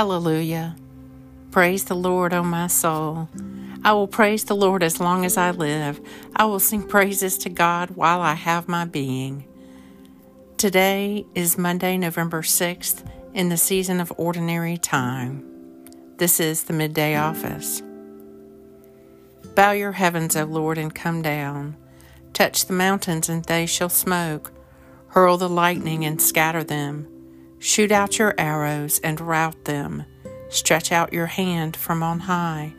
Hallelujah. Praise the Lord, O my soul. I will praise the Lord as long as I live. I will sing praises to God while I have my being. Today is Monday, November 6th, in the season of ordinary time. This is the midday office. Bow your heavens, O Lord, and come down. Touch the mountains, and they shall smoke. Hurl the lightning and scatter them. Shoot out your arrows and rout them. Stretch out your hand from on high.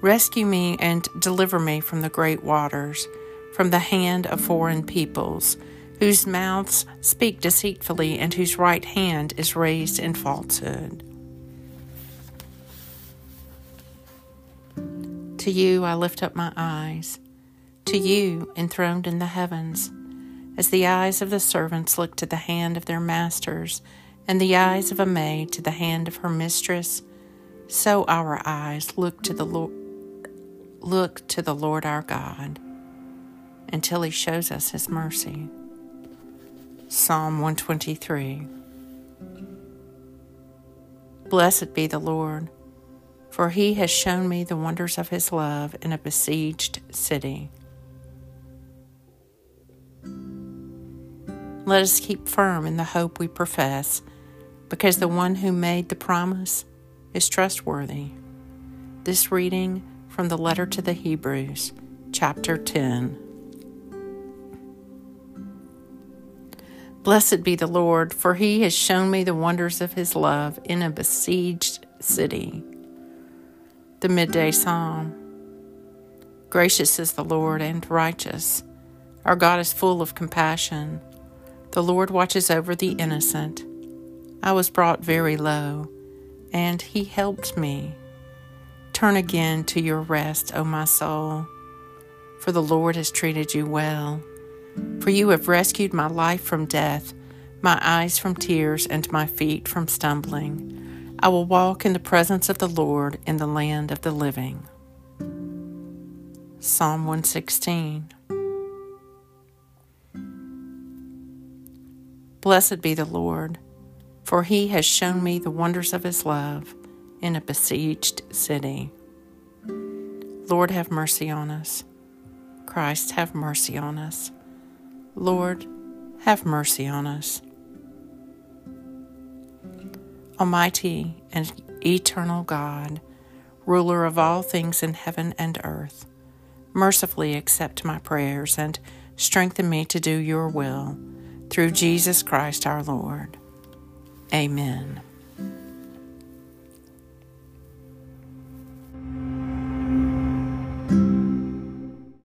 Rescue me and deliver me from the great waters, from the hand of foreign peoples, whose mouths speak deceitfully and whose right hand is raised in falsehood. To you I lift up my eyes, to you enthroned in the heavens. As the eyes of the servants look to the hand of their masters, and the eyes of a maid to the hand of her mistress, so our eyes look to the Lord look to the Lord our God until he shows us his mercy. Psalm 123 Blessed be the Lord, for he has shown me the wonders of his love in a besieged city. Let us keep firm in the hope we profess because the one who made the promise is trustworthy. This reading from the letter to the Hebrews, chapter 10. Blessed be the Lord, for he has shown me the wonders of his love in a besieged city. The Midday Psalm. Gracious is the Lord and righteous. Our God is full of compassion. The Lord watches over the innocent I was brought very low, and he helped me. Turn again to your rest, O my soul, for the Lord has treated you well. For you have rescued my life from death, my eyes from tears, and my feet from stumbling. I will walk in the presence of the Lord in the land of the living. Psalm 116 Blessed be the Lord for he has shown me the wonders of his love in a besieged city. Lord, have mercy on us. Christ, have mercy on us. Lord, have mercy on us. Almighty and eternal God, ruler of all things in heaven and earth, mercifully accept my prayers and strengthen me to do your will through Jesus Christ our Lord. Amen.